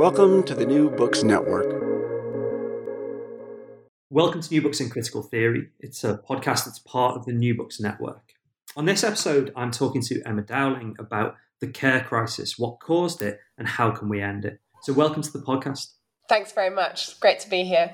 Welcome to the New Books Network. Welcome to New Books in Critical Theory. It's a podcast that's part of the New Books Network. On this episode, I'm talking to Emma Dowling about the care crisis, what caused it, and how can we end it. So, welcome to the podcast. Thanks very much. Great to be here.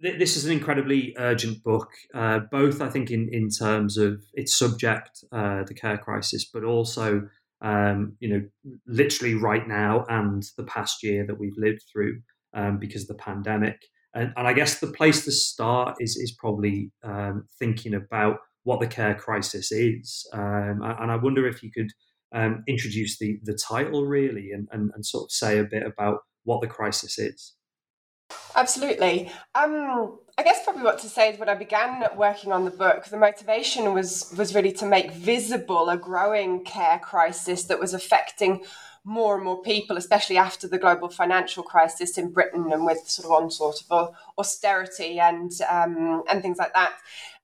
This is an incredibly urgent book, uh, both I think in, in terms of its subject, uh, the care crisis, but also um, you know, literally right now and the past year that we've lived through um, because of the pandemic. And, and, I guess the place to start is is probably um, thinking about what the care crisis is. Um, and I wonder if you could um, introduce the the title really and, and, and sort of say a bit about what the crisis is. Absolutely. Um, I guess probably what to say is when I began working on the book, the motivation was was really to make visible a growing care crisis that was affecting more and more people, especially after the global financial crisis in Britain and with sort of onslaught of austerity and um, and things like that.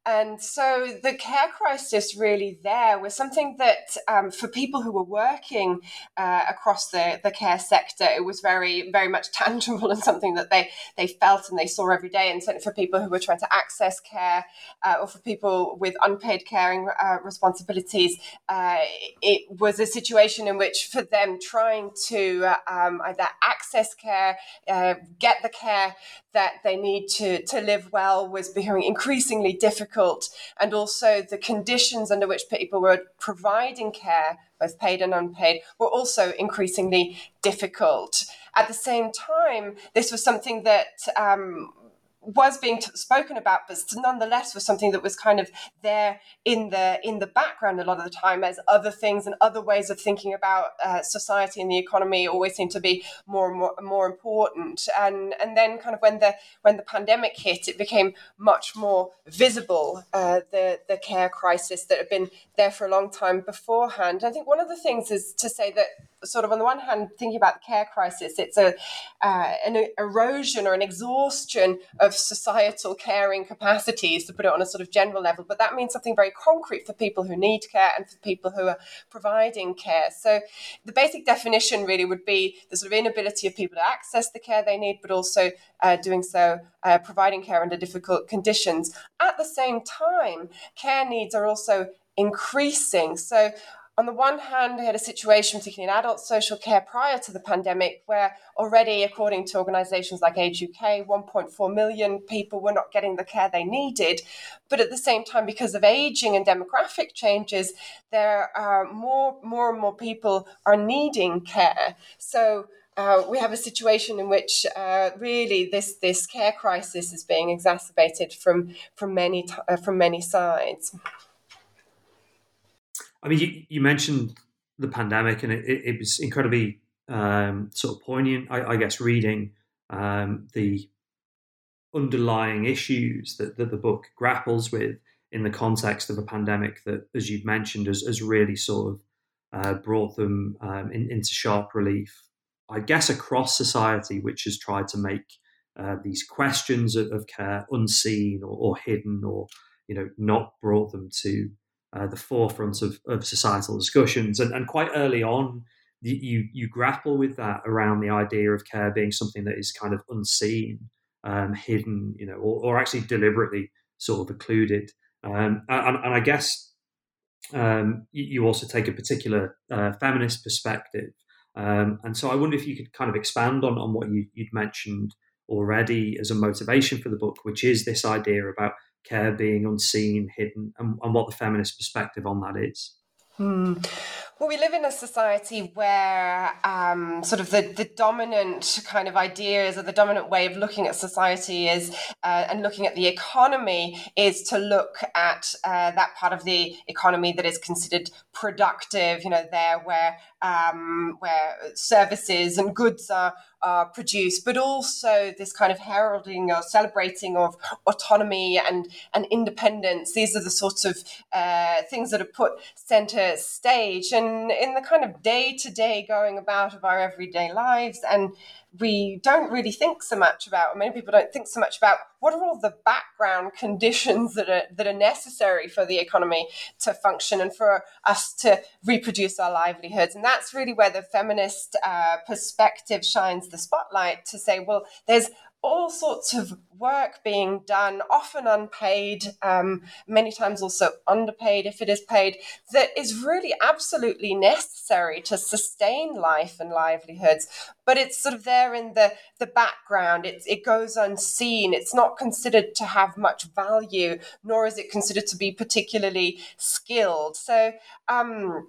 And so the care crisis really there was something that um, for people who were working uh, across the, the care sector, it was very, very much tangible and something that they, they felt and they saw every day. And certainly for people who were trying to access care uh, or for people with unpaid caring uh, responsibilities, uh, it was a situation in which for them trying to uh, um, either access care, uh, get the care that they need to, to live well was becoming increasingly difficult. And also the conditions under which people were providing care, both paid and unpaid, were also increasingly difficult. At the same time, this was something that um, was being t- spoken about, but nonetheless was something that was kind of there in the in the background a lot of the time, as other things and other ways of thinking about uh, society and the economy always seem to be more and more more important. And and then kind of when the when the pandemic hit, it became much more visible uh, the the care crisis that had been there for a long time beforehand. I think one of the things is to say that sort of on the one hand thinking about the care crisis it's a uh, an erosion or an exhaustion of societal caring capacities to put it on a sort of general level but that means something very concrete for people who need care and for people who are providing care. So the basic definition really would be the sort of inability of people to access the care they need but also uh, doing so uh, providing care under difficult conditions. At the same time care needs are also increasing. So on the one hand, we had a situation, particularly in adult social care prior to the pandemic, where already, according to organisations like Age UK, 1.4 million people were not getting the care they needed. But at the same time, because of ageing and demographic changes, there are more, more and more people are needing care. So uh, we have a situation in which uh, really this this care crisis is being exacerbated from from many uh, from many sides. I mean, you, you mentioned the pandemic, and it, it was incredibly um, sort of poignant, I, I guess, reading um, the underlying issues that, that the book grapples with in the context of a pandemic that, as you've mentioned, has, has really sort of uh, brought them um, in, into sharp relief. I guess across society, which has tried to make uh, these questions of, of care unseen or, or, hidden, or you know, not brought them to uh, the forefront of, of societal discussions. And, and quite early on, you you grapple with that around the idea of care being something that is kind of unseen, um, hidden, you know, or, or, actually deliberately sort of occluded. Um, and, and, I guess um, you also take a particular uh, feminist perspective. Um, and so I wonder if you could kind of expand on, on what you, would mentioned already as a motivation for the book, which is this idea about care being unseen, hidden, and, and what the feminist perspective on that is. Hmm. Well, we live in a society where um, sort of the, the dominant kind of ideas or the dominant way of looking at society is uh, and looking at the economy is to look at uh, that part of the economy that is considered productive. You know, there where um, where services and goods are are produced, but also this kind of heralding or celebrating of autonomy and and independence. These are the sorts of uh, things that are put center stage and in the kind of day to day going about of our everyday lives. And we don't really think so much about, many people don't think so much about what are all the background conditions that are, that are necessary for the economy to function and for us to reproduce our livelihoods. And that's really where the feminist uh, perspective shines the spotlight to say, well, there's all sorts of work being done, often unpaid, um, many times also underpaid if it is paid, that is really absolutely necessary to sustain life and livelihoods. But it's sort of there in the, the background. It's, it goes unseen. It's not considered to have much value, nor is it considered to be particularly skilled. So, um,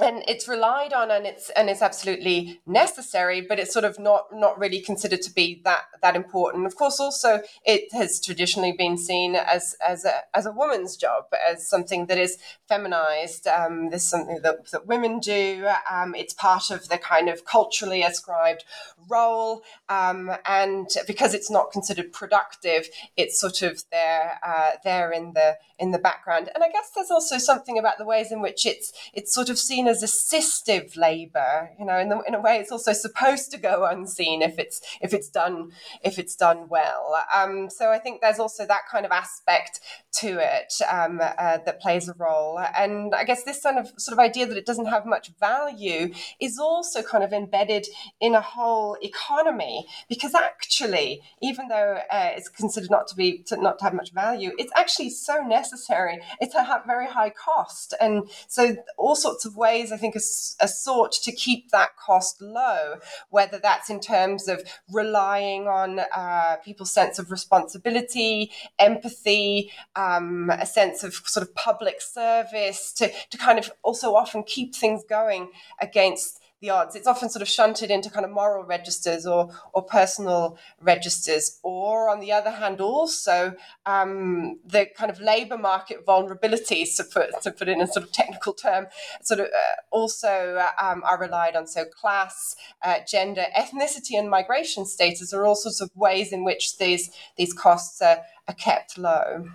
and it's relied on and it's and it's absolutely necessary but it's sort of not not really considered to be that that important. Of course also it has traditionally been seen as as a as a woman's job as something that is feminized. Um, this is something that, that women do. Um, it's part of the kind of culturally ascribed role um, and because it's not considered productive it's sort of there uh, there in the in the background and i guess there's also something about the ways in which it's it's sort of seen as assistive labor. You know, in, the, in a way, it's also supposed to go unseen if it's if it's done if it's done well. Um, so I think there's also that kind of aspect to it um, uh, that plays a role. And I guess this kind of sort of idea that it doesn't have much value is also kind of embedded in a whole economy because actually, even though uh, it's considered not to be to not to have much value, it's actually so necessary. It's a very high cost, and so all sorts of ways I think are, are sought to keep that cost low, whether that's in terms of relying on uh, people's sense of responsibility, empathy, um, a sense of sort of public service to, to kind of also often keep things going against the odds. It's often sort of shunted into kind of moral registers or or personal registers, or on the other hand, also um, the kind of labour market vulnerabilities to put to put in a sort of technical term, sort of uh, also um, are relied on. So class, uh, gender, ethnicity, and migration status are all sorts of ways in which these these costs are, are kept low.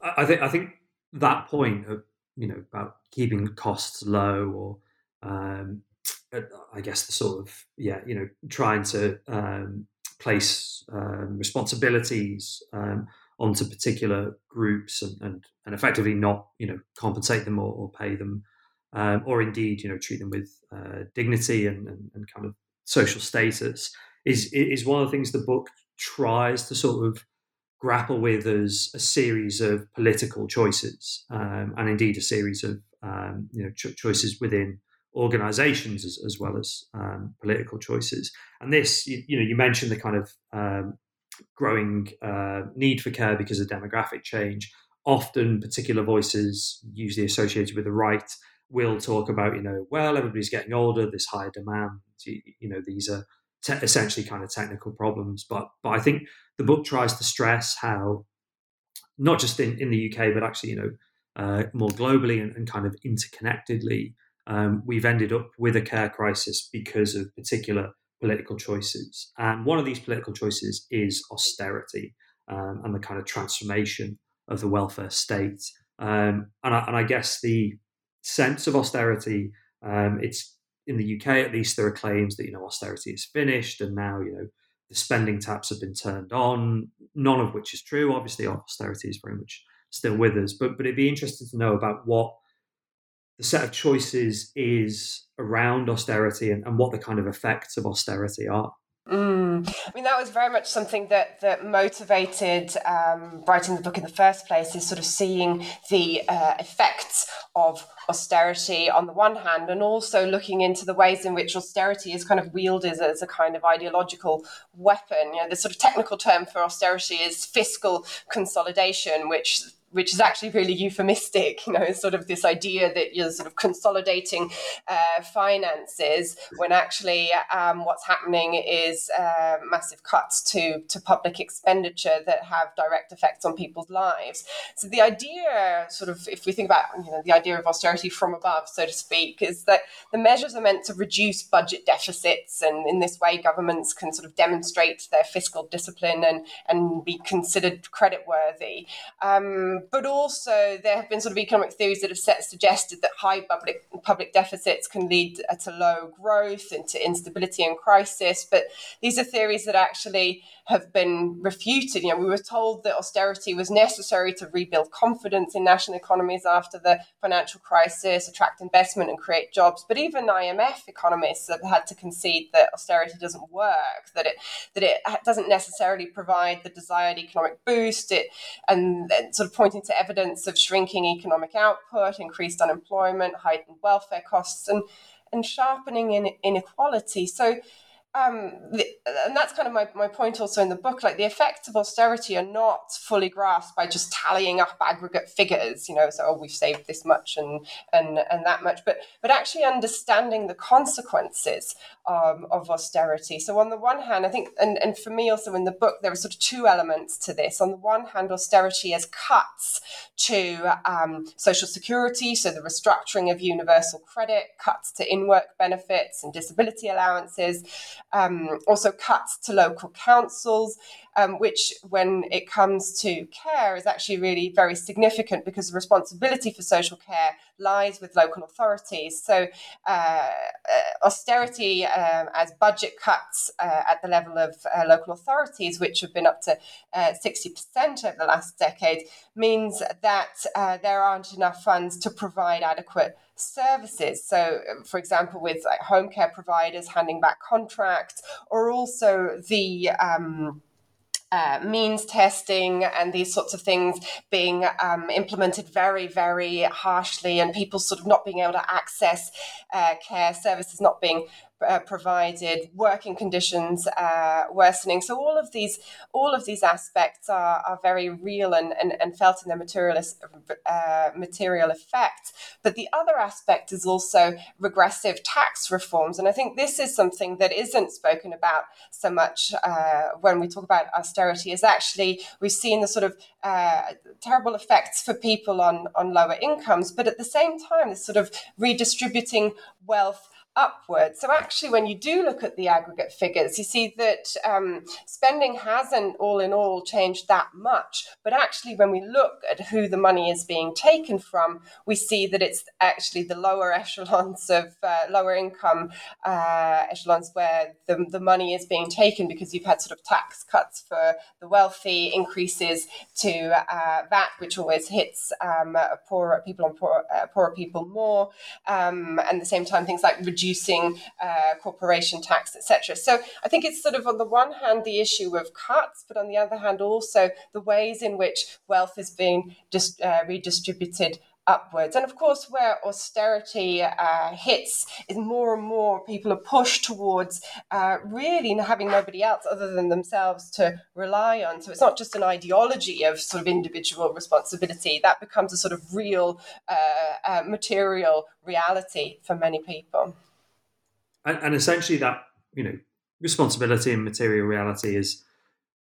I think I think that point of you know about keeping costs low or um, I guess the sort of yeah, you know, trying to um, place um, responsibilities um, onto particular groups and, and, and effectively not you know compensate them or, or pay them, um, or indeed you know treat them with uh, dignity and, and, and, kind of social status is is one of the things the book tries to sort of grapple with as a series of political choices um, and indeed a series of you know ch- choices within organizations as, as well as um, political choices. And this, you, you, know, you mentioned the kind of um, growing uh, need for care because of demographic change. Often, particular voices, usually associated with the right, will talk about, you know, well, everybody's getting older, this higher demand, you, you know, these are te- essentially kind of technical problems. But but I think the book tries to stress how, not just in, in the UK, but actually, you know, uh, more globally and, and kind of interconnectedly, um, we've ended up with a care crisis because of particular political choices. And one of these political choices is austerity um, and the kind of transformation of the welfare state. Um, and, I, and, I, guess the sense of austerity. Um, it's in the UK, at least, there are claims that you know austerity is finished, and now you know the spending taps have been turned on. None of which is true. Obviously, austerity is very much still with us. But but it'd be interesting to know about what the set of choices is around austerity and, and what the kind of effects of austerity are. Mm. I mean, that was very much something that that motivated um, writing the book in the first place. Is sort of seeing the uh, effects of austerity on the one hand, and also looking into the ways in which austerity is kind of wielded as a kind of ideological weapon. You know, the sort of technical term for austerity is fiscal consolidation, which which is actually really euphemistic, you know, sort of this idea that you're sort of consolidating uh, finances when actually um, what's happening is uh, massive cuts to, to public expenditure that have direct effects on people's lives. So the idea, sort of, if we think about, you know, the idea of austerity from above, so to speak, is that the measures are meant to reduce budget deficits, and in this way, governments can sort of demonstrate their fiscal discipline and and be considered credit worthy. But also there have been sort of economic theories that have set, suggested that high public public deficits can lead uh, to low growth and to instability and crisis. But these are theories that actually have been refuted. You know, we were told that austerity was necessary to rebuild confidence in national economies after the financial crisis, attract investment, and create jobs. But even IMF economists have had to concede that austerity doesn't work, that it that it doesn't necessarily provide the desired economic boost. It and, and sort of pointing to evidence of shrinking economic output, increased unemployment, heightened welfare costs, and and sharpening in inequality. So um, and that's kind of my, my point also in the book like the effects of austerity are not fully grasped by just tallying up aggregate figures you know so oh, we've saved this much and and and that much but but actually understanding the consequences um, of austerity. So on the one hand i think and, and for me also in the book there are sort of two elements to this. On the one hand austerity as cuts to um, social security so the restructuring of universal credit cuts to in-work benefits and disability allowances um, also cuts to local councils, um, which, when it comes to care, is actually really very significant because the responsibility for social care lies with local authorities. So, uh, uh, austerity um, as budget cuts uh, at the level of uh, local authorities, which have been up to 60% uh, over the last decade, means that uh, there aren't enough funds to provide adequate services. So, for example, with like home care providers handing back contracts, or also the um, uh, means testing and these sorts of things being um, implemented very, very harshly, and people sort of not being able to access uh, care services not being uh, provided, working conditions uh, worsening. So all of these all of these aspects are, are very real and, and, and felt in their material uh, material effect. But the other aspect is also regressive tax reforms, and I think this is something that isn't spoken about so much uh, when we talk about austerity. Is actually we've seen the sort of uh, terrible effects for people on on lower incomes, but at the same time, this sort of redistributing wealth upwards. So actually, when you do look at the aggregate figures, you see that um, spending hasn't all in all changed that much. But actually, when we look at who the money is being taken from, we see that it's actually the lower echelons of uh, lower income uh, echelons where the, the money is being taken because you've had sort of tax cuts for the wealthy, increases to uh, VAT, which always hits um, poorer people on poor, uh, poorer people more, um, and at the same time things like reduced reducing uh, corporation tax, etc. So I think it's sort of on the one hand the issue of cuts, but on the other hand also the ways in which wealth is being uh, redistributed upwards. And of course, where austerity uh, hits is more and more people are pushed towards uh, really having nobody else other than themselves to rely on. So it's not just an ideology of sort of individual responsibility, that becomes a sort of real uh, uh material reality for many people and, and essentially that you know responsibility and material reality is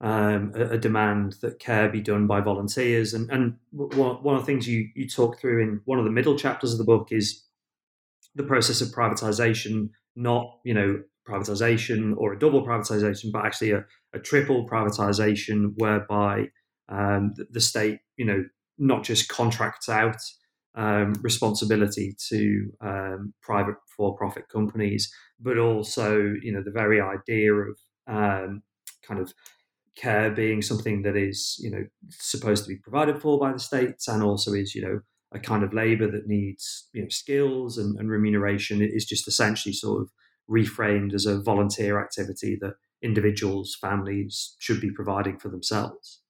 um, a, a, demand that care be done by volunteers. And, and one, one of the things you, you talk through in one of the middle chapters of the book is the process of privatization, not, you know, privatization or a double privatization, but actually a, a triple privatization whereby um, the, the, state, you know, not just contracts out um, responsibility to um, private for-profit companies, but also you know the very idea of um, kind of care being something that is you know supposed to be provided for by the states and also is you know a kind of labor that needs you know skills and, and remuneration. Is just essentially sort of reframed as a volunteer activity that individuals families should be providing for themselves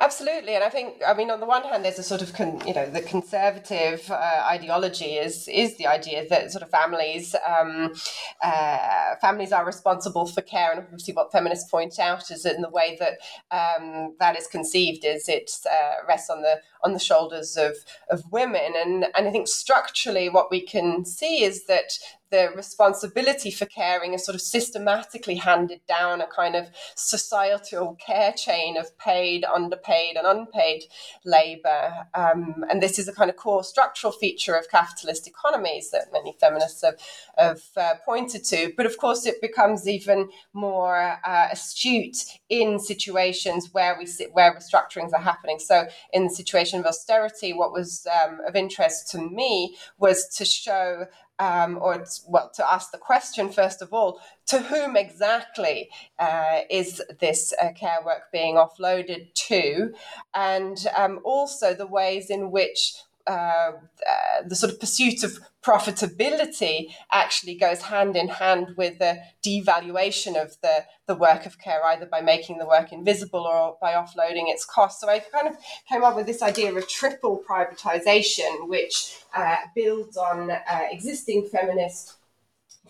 Absolutely, and I think I mean on the one hand, there's a sort of con, you know the conservative uh, ideology is is the idea that sort of families um, uh, families are responsible for care, and obviously what feminists point out is that in the way that um, that is conceived is it uh, rests on the on the shoulders of of women, and and I think structurally what we can see is that the responsibility for caring is sort of systematically handed down a kind of societal care chain of paid, underpaid, and unpaid labor. Um, and this is a kind of core structural feature of capitalist economies that many feminists have, have uh, pointed to. But of course, it becomes even more uh, astute in situations where we sit, where restructurings are happening. So, in the situation of austerity, what was um, of interest to me was to show um, or well, to ask the question first of all, to whom exactly uh, is this uh, care work being offloaded to, and um, also the ways in which uh, uh, the sort of pursuit of profitability actually goes hand in hand with the devaluation of the, the work of care, either by making the work invisible or by offloading its costs. So I kind of came up with this idea of triple privatization, which uh, builds on uh, existing feminist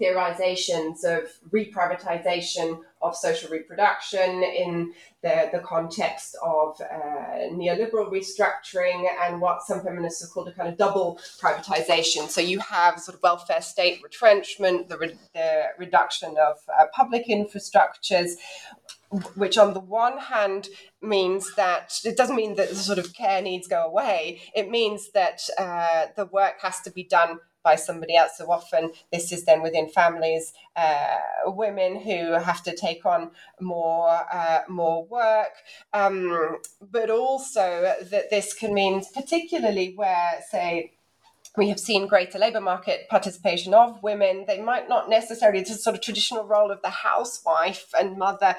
theorizations of reprivatization of social reproduction in the, the context of uh, neoliberal restructuring and what some feminists have called a kind of double privatization. So you have sort of welfare state retrenchment, the, re- the reduction of uh, public infrastructures, which on the one hand means that it doesn't mean that the sort of care needs go away. It means that uh, the work has to be done by somebody else. So often this is then within families, uh, women who have to take on more uh, more work, um, but also that this can mean particularly where say we have seen greater labour market participation of women. They might not necessarily the sort of traditional role of the housewife and mother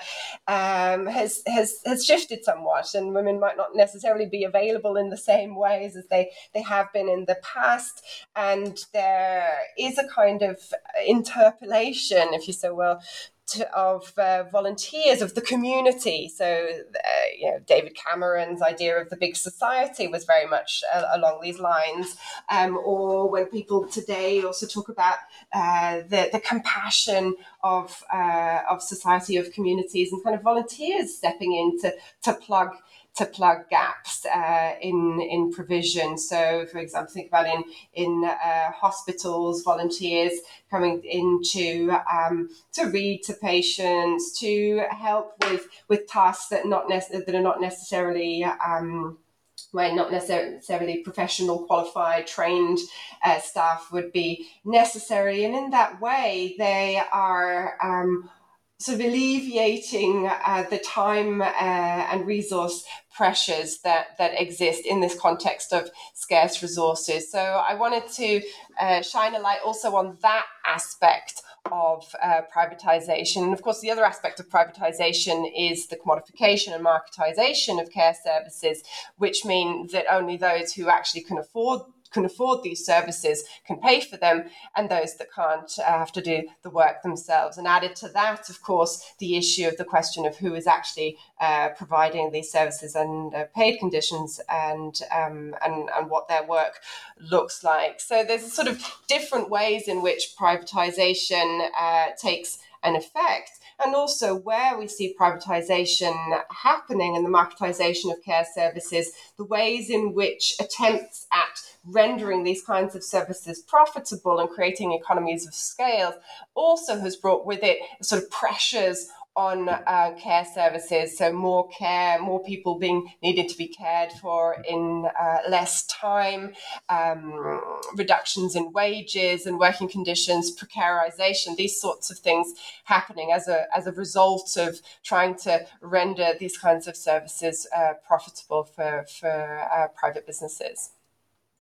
um, has has has shifted somewhat, and women might not necessarily be available in the same ways as they they have been in the past. And there is a kind of interpolation, if you so will, of uh, volunteers of the community. So, uh, you know, David Cameron's idea of the big society was very much uh, along these lines. Um, or when people today also talk about uh, the the compassion of uh, of society of communities and kind of volunteers stepping in to to plug to plug gaps uh, in in provision. So, for example, think about in in uh, hospitals, volunteers coming in to um, to read to patients, to help with with tasks that not nece- that are not necessarily. Um, where not necessarily professional, qualified, trained uh, staff would be necessary. And in that way, they are um, sort of alleviating uh, the time uh, and resource pressures that that exist in this context of scarce resources. So I wanted to uh, shine a light also on that aspect of uh, privatization. And of course, the other aspect of privatization is the commodification and marketization of care services, which mean that only those who actually can afford can afford these services can pay for them, and those that can't uh, have to do the work themselves. And added to that, of course, the issue of the question of who is actually uh, providing these services and uh, paid conditions and, um, and and what their work looks like. So there's sort of different ways in which privatization uh, takes an effect. And also where we see privatization happening and the marketization of care services, the ways in which attempts at rendering these kinds of services profitable and creating economies of scale also has brought with it sort of pressures on uh, care services. So more care, more people being needed to be cared for in uh, less time, um, reductions in wages and working conditions, precarization, these sorts of things happening as a as a result of trying to render these kinds of services uh, profitable for for uh, private businesses.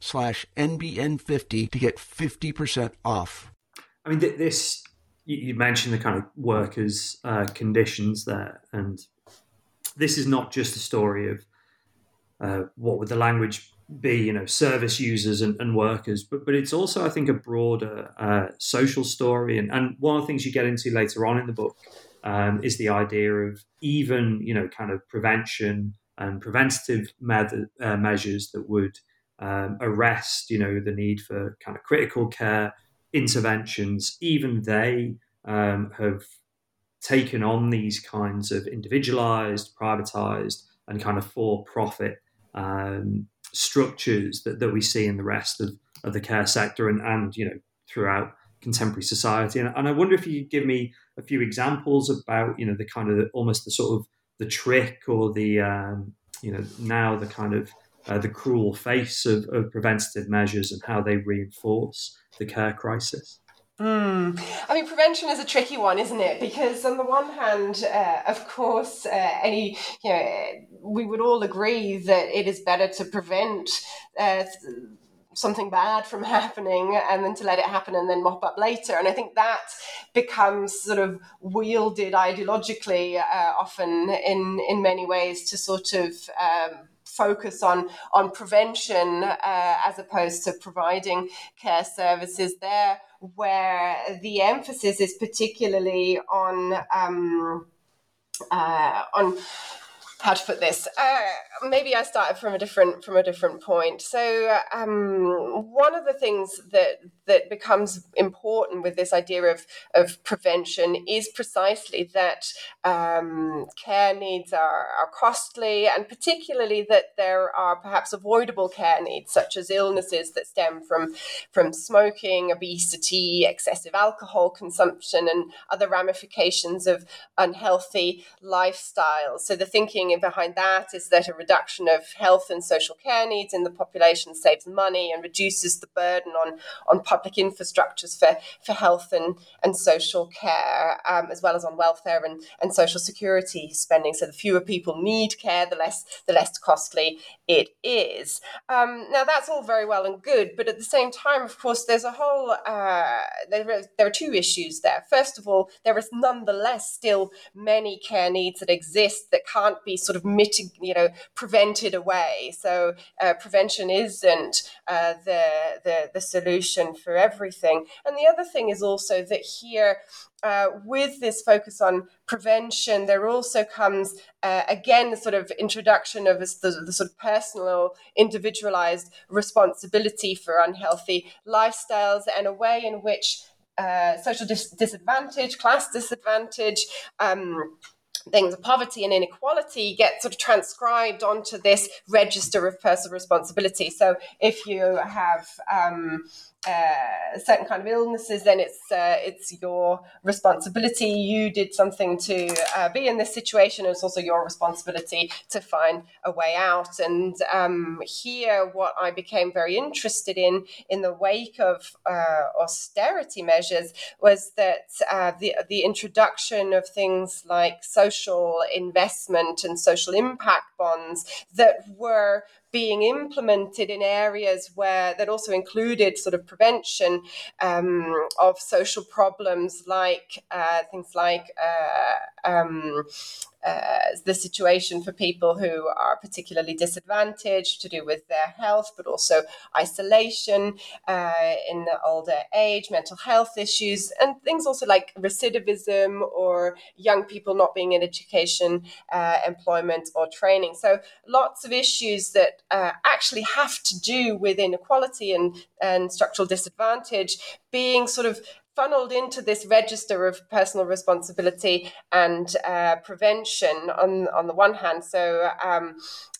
slash NBN50 to get 50% off. I mean, this, you mentioned the kind of workers' uh, conditions there, and this is not just a story of uh, what would the language be, you know, service users and, and workers, but but it's also, I think, a broader uh, social story. And, and one of the things you get into later on in the book um, is the idea of even, you know, kind of prevention and preventative me- uh, measures that would um, arrest, you know, the need for kind of critical care interventions, even they um, have taken on these kinds of individualized, privatized, and kind of for-profit um, structures that, that we see in the rest of, of the care sector and, and you know throughout contemporary society. And, and I wonder if you could give me a few examples about you know the kind of almost the sort of the trick or the um, you know now the kind of uh, the cruel face of, of preventative measures and how they reinforce the care crisis. Mm. I mean, prevention is a tricky one, isn't it? Because on the one hand, uh, of course, uh, any you know, we would all agree that it is better to prevent uh, something bad from happening and then to let it happen and then mop up later. And I think that becomes sort of wielded ideologically uh, often in in many ways to sort of um, focus on on prevention uh, as opposed to providing care services there, where the emphasis is particularly on um, uh, on how to put this. Uh, maybe I started from a different from a different point. So um, one of the things that that becomes important with this idea of of prevention is precisely that um, care needs are, are costly, and particularly that there are perhaps avoidable care needs such as illnesses that stem from from smoking, obesity, excessive alcohol consumption, and other ramifications of unhealthy lifestyles. So the thinking behind that is that a reduction of health and social care needs in the population saves money and reduces the burden on, on public infrastructures for, for health and, and social care, um, as well as on welfare and, and social security spending. So the fewer people need care, the less the less costly it is. Um, now that's all very well and good, but at the same time, of course, there's a whole uh, there, are, there are two issues there. First of all, there is nonetheless still many care needs that exist that can't be sort of mitig- you know, prevented away. So uh, prevention isn't uh, the, the the solution for everything. And the other thing is also that here. Uh, with this focus on prevention, there also comes uh, again the sort of introduction of the, the, sort of personal, individualized responsibility for unhealthy lifestyles and a way in which uh, social dis- disadvantage, class disadvantage, um, things of poverty and inequality get sort of transcribed onto this register of personal responsibility. So if you have um, uh, certain kind of illnesses, then it's uh, it's your responsibility. You did something to uh, be in this situation. It's also your responsibility to find a way out. And um, here, what I became very interested in in the wake of uh, austerity measures was that uh, the the introduction of things like social investment and social impact bonds that were being implemented in areas where that also included sort of prevention um, of social problems like uh, things like uh, um, uh, the situation for people who are particularly disadvantaged to do with their health, but also isolation uh, in the older age, mental health issues, and things also like recidivism or young people not being in education, uh, employment, or training. So lots of issues that uh, actually have to do with inequality and, and structural disadvantage being sort of funneled into this register of personal responsibility and uh, prevention on on the one hand. So. Um,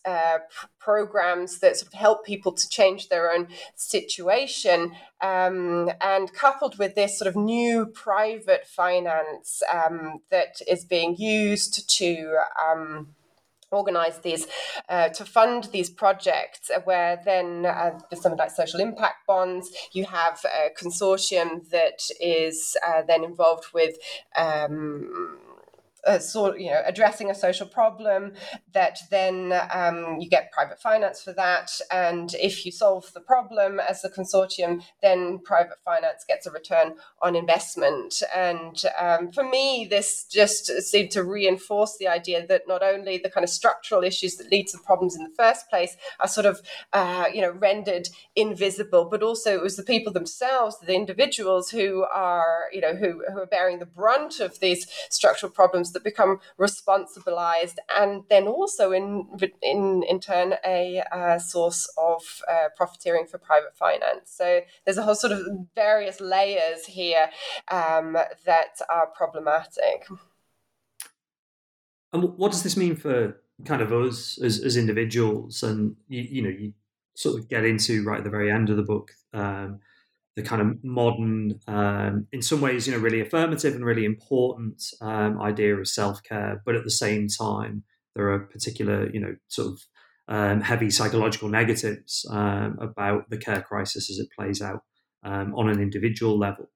uh, programs that sort of help people to change their own situation, um, and coupled with this sort of new private finance um, that is being used to um, organize these uh, to fund these projects uh, where then uh, there's something like social impact bonds you have a consortium that is uh, then involved with um, sort you know addressing a social problem that then um, you get private finance for that. And if you solve the problem as a consortium then private finance gets a return on investment. And um, for me this just seemed to reinforce the idea that not only the kind of structural issues that lead to problems in the first place are sort of uh, you know rendered invisible but also it was the people themselves the individuals who are you know who, who are bearing the brunt of these structural problems that become responsibilized and then also in in in turn a uh, source of uh, profiteering for private finance. So there's a whole sort of various layers here um, that are problematic. And what does this mean for kind of us as, as individuals? And you, you know you sort of get into right at the very end of the book um, the kind of modern, um, in some ways, you know, really affirmative and really important um, idea of self care. But at the same time, there are particular, you know, sort of um, heavy psychological negatives um, about the care crisis as it plays out um, on an individual level.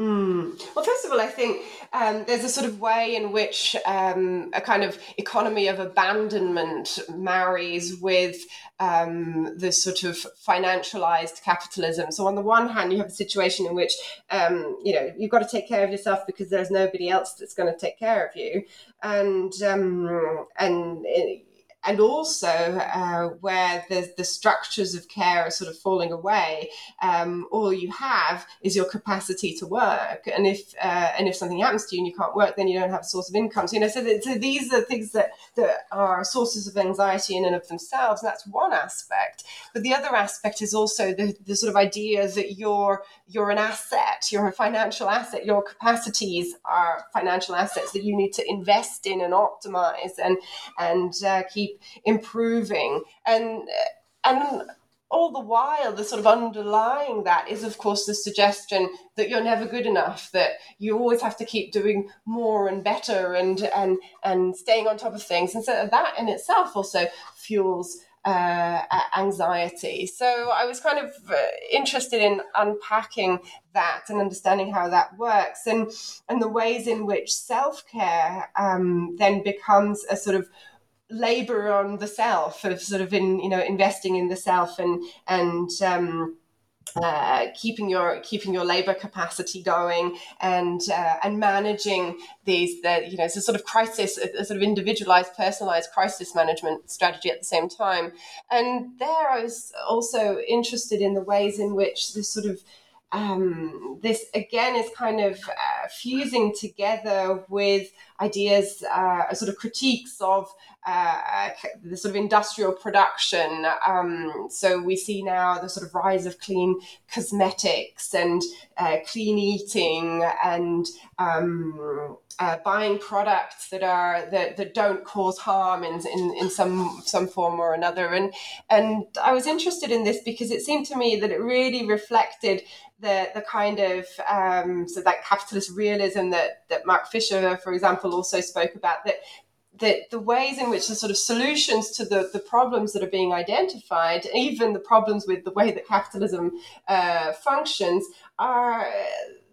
Mm. Well, first of all, I think um, there's a sort of way in which um, a kind of economy of abandonment marries with um, the sort of financialized capitalism. So, on the one hand, you have a situation in which um, you know you've got to take care of yourself because there's nobody else that's going to take care of you, and um, and. It, and also uh, where the, the structures of care are sort of falling away, um, all you have is your capacity to work. And if uh, and if something happens to you and you can't work, then you don't have a source of income. So you know, so, that, so these are things that that are sources of anxiety in and of themselves. And that's one aspect. But the other aspect is also the, the sort of idea that you're you're an asset, you're a financial asset. Your capacities are financial assets that you need to invest in and optimize and and uh, keep keep improving and and all the while the sort of underlying that is of course the suggestion that you're never good enough that you always have to keep doing more and better and and and staying on top of things and so that in itself also fuels uh, anxiety. So I was kind of uh, interested in unpacking that and understanding how that works, and and the ways in which self care um, then becomes a sort of labor on the self of sort of in you know investing in the self and and um, uh, keeping your keeping your labor capacity going and uh, and managing these the you know it's a sort of crisis a, a, sort of individualized personalized crisis management strategy at the same time. And there I was also interested in the ways in which this sort of um, this again is kind of uh, fusing together with ideas, uh, sort of critiques of uh, the sort of industrial production. Um, so we see now the sort of rise of clean cosmetics and uh, clean eating and um, uh, buying products that are that, that don't cause harm in, in, in some some form or another. And and I was interested in this because it seemed to me that it really reflected the the kind of um, so that capitalist realism that that Mark Fisher, for example, also spoke about that that the ways in which the sort of solutions to the, the problems that are being identified, even the problems with the way that capitalism uh, functions, are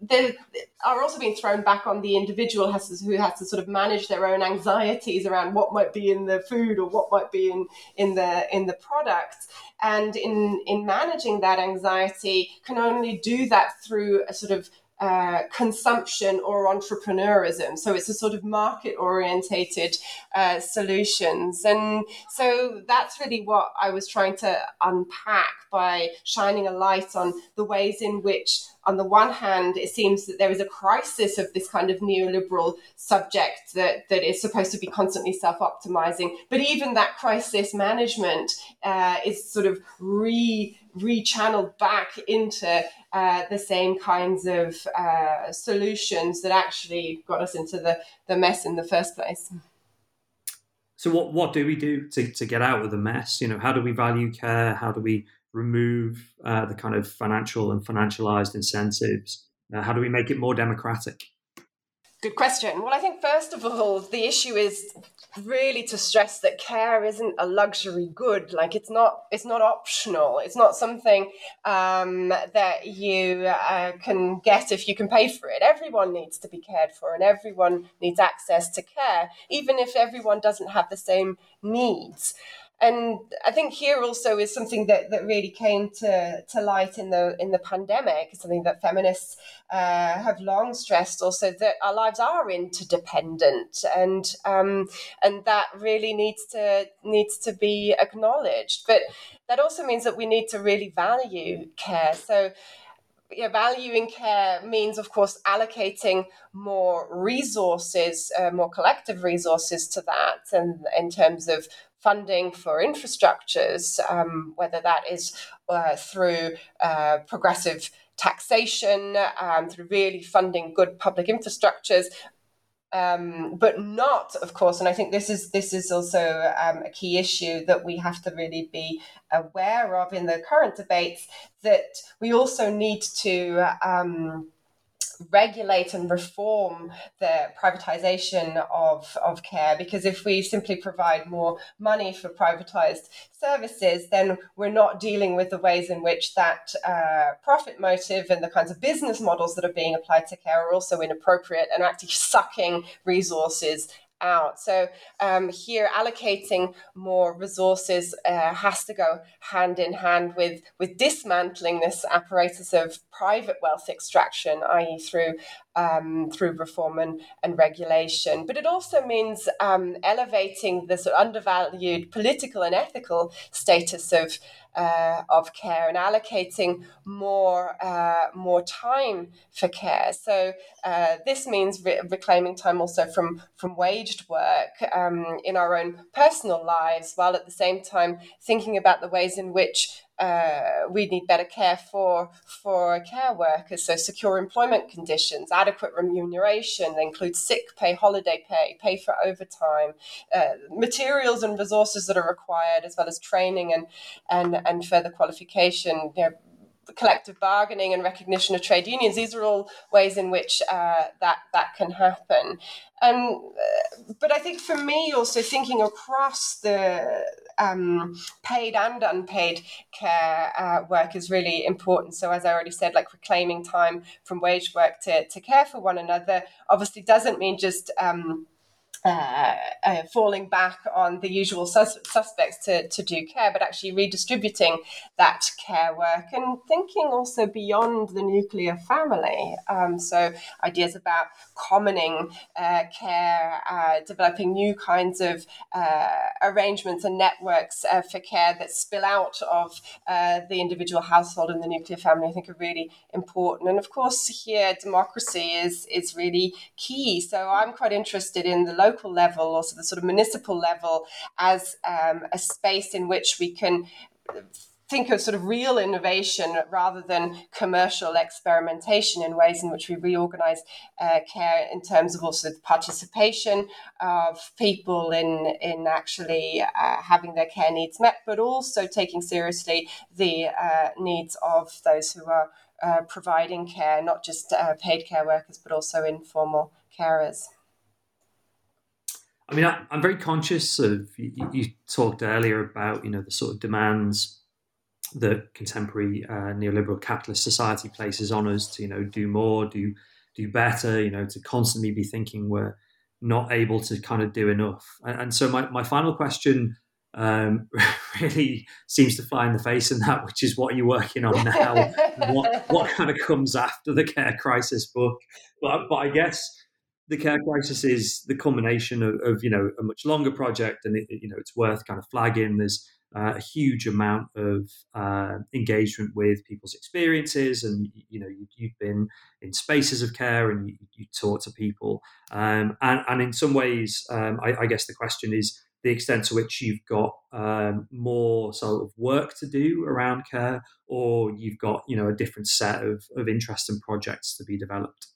they are also being thrown back on the individual has to, who has to sort of manage their own anxieties around what might be in the food or what might be in, in the in the product. And in in managing that anxiety can only do that through a sort of uh, consumption or entrepreneurism. So it's a sort of market orientated uh, solutions. And so that's really what I was trying to unpack by shining a light on the ways in which on the one hand, it seems that there is a crisis of this kind of neoliberal subject that, that is supposed to be constantly self optimizing. But even that crisis management uh, is sort of re rechanneled back into uh, the same kinds of uh, solutions that actually got us into the, the mess in the first place. So what what do we do to, to get out of the mess? You know, how do we value care? How do we remove uh, the kind of financial and financialized incentives? Uh, how do we make it more democratic? Good question. Well, I think first of all, the issue is really to stress that care isn't a luxury good. Like it's not, it's not optional. It's not something um, that you uh, can get if you can pay for it. Everyone needs to be cared for, and everyone needs access to care, even if everyone doesn't have the same needs and I think here also is something that, that really came to, to light in the in the pandemic, something that feminists uh, have long stressed also that our lives are interdependent and um, and that really needs to needs to be acknowledged. But that also means that we need to really value care. So yeah, valuing care means, of course, allocating more resources, uh, more collective resources to that, and in terms of funding for infrastructures, um, whether that is uh, through uh, progressive taxation, um, through really funding good public infrastructures. Um, but not, of course, and I think this is this is also um, a key issue that we have to really be aware of in the current debates. That we also need to um, regulate and reform the privatization of, of care because if we simply provide more money for privatized services, then we're not dealing with the ways in which that uh, profit motive and the kinds of business models that are being applied to care are also inappropriate and actually sucking resources out. So um, here, allocating more resources uh, has to go hand in hand with with dismantling this apparatus of private wealth extraction, i.e., through um, through reform and, and regulation. But it also means um, elevating the sort of undervalued political and ethical status of uh, of care and allocating more uh, more time for care. So uh, this means re- reclaiming time also from from waged work um, in our own personal lives, while at the same time thinking about the ways in which uh, we need better care for for care workers. So secure employment conditions, adequate remuneration, that includes sick pay, holiday pay, pay for overtime, uh, materials and resources that are required, as well as training and and and further qualification. You know, collective bargaining and recognition of trade unions. These are all ways in which uh, that that can happen. And uh, but I think for me also thinking across the um, paid and unpaid care uh, work is really important. So as I already said, like reclaiming time from wage work to to care for one another obviously doesn't mean just um, uh, uh, falling back on the usual sus- suspects to, to do care, but actually redistributing that care work and thinking also beyond the nuclear family. Um, so, ideas about commoning uh, care, uh, developing new kinds of uh, arrangements and networks for care that spill out of the individual household and the nuclear family, I think are really important. And of course, here democracy is, is really key. So, I'm quite interested in the local level, also the sort of municipal level, as um, a space in which we can think of sort of real innovation rather than commercial experimentation in ways in which we reorganize uh, care in terms of also the participation of people in in actually uh, having their care needs met, but also taking seriously the uh, needs of those who are uh, providing care, not just uh, paid care workers, but also informal carers. I mean, I, am very conscious of. You, you, talked earlier about you know the sort of demands that contemporary uh, neoliberal capitalist society places on us to you know do more, do do better. You know, to constantly be thinking we're not able to kind of do enough. And, and so my my final question um, really seems to fly in the face in that, which is what you're working on now. what what kind of comes after the care crisis book? But but I guess the care crisis is the culmination of, of you know a much longer project, and it, you know it's worth kind of flagging. There's uh, a huge amount of uh, engagement with people's experiences, and you know you, have been in spaces of care and you, you talk to people, um, and, and in some ways, um, I, I, guess the question is the extent to which you've got um, more sort of work to do around care, or you've got you know a different set of, of interests and projects to be developed.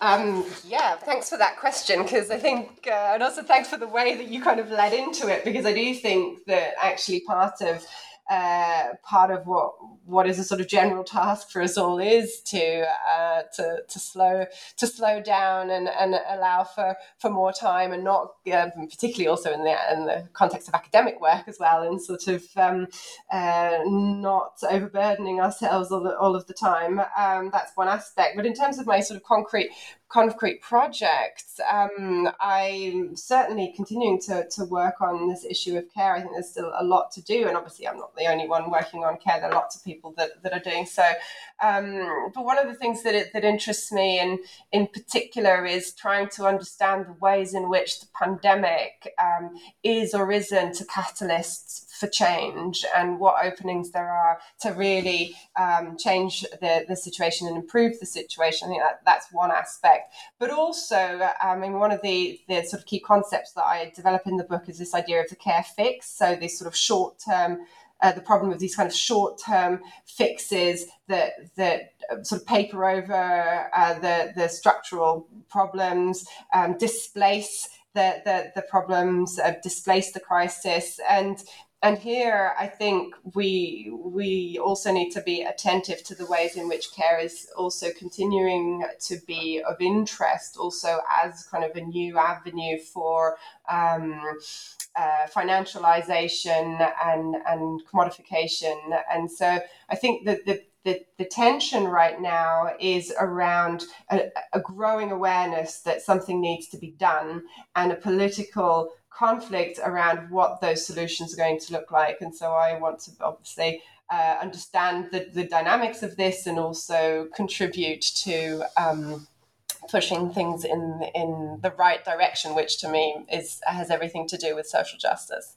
Um, yeah, thanks for that question because I think, uh, and also thanks for the way that you kind of led into it because I do think that actually part of uh, part of what what is a sort of general task for us all is to uh, to to slow to slow down and, and allow for, for more time and not um, particularly also in the in the context of academic work as well and sort of um, uh, not overburdening ourselves all, the, all of the time. Um, that's one aspect. But in terms of my sort of concrete concrete projects, um, I'm certainly continuing to, to work on this issue of care. I think there's still a lot to do, and obviously, I'm not the only one working on care. There are lots of people that, that are doing so. Um, but one of the things that it, that interests me, in in particular, is trying to understand the ways in which the pandemic um, is or isn't a catalyst for change and what openings there are to really um, change the, the situation and improve the situation. I think that, that's one aspect. But also, I mean, one of the, the sort of key concepts that I develop in the book is this idea of the care fix. So, these sort of short term uh, the problem of these kind of short-term fixes that that uh, sort of paper over uh, the the structural problems, um, displace the the, the problems, uh, displace the crisis, and and here I think we we also need to be attentive to the ways in which care is also continuing to be of interest, also as kind of a new avenue for um, uh, financialization and and commodification. And so I think that the the, the tension right now is around a, a growing awareness that something needs to be done and a political conflict around what those solutions are going to look like. And so I want to obviously uh, understand the, the dynamics of this and also contribute to um, pushing things in in the right direction, which to me is has everything to do with social justice.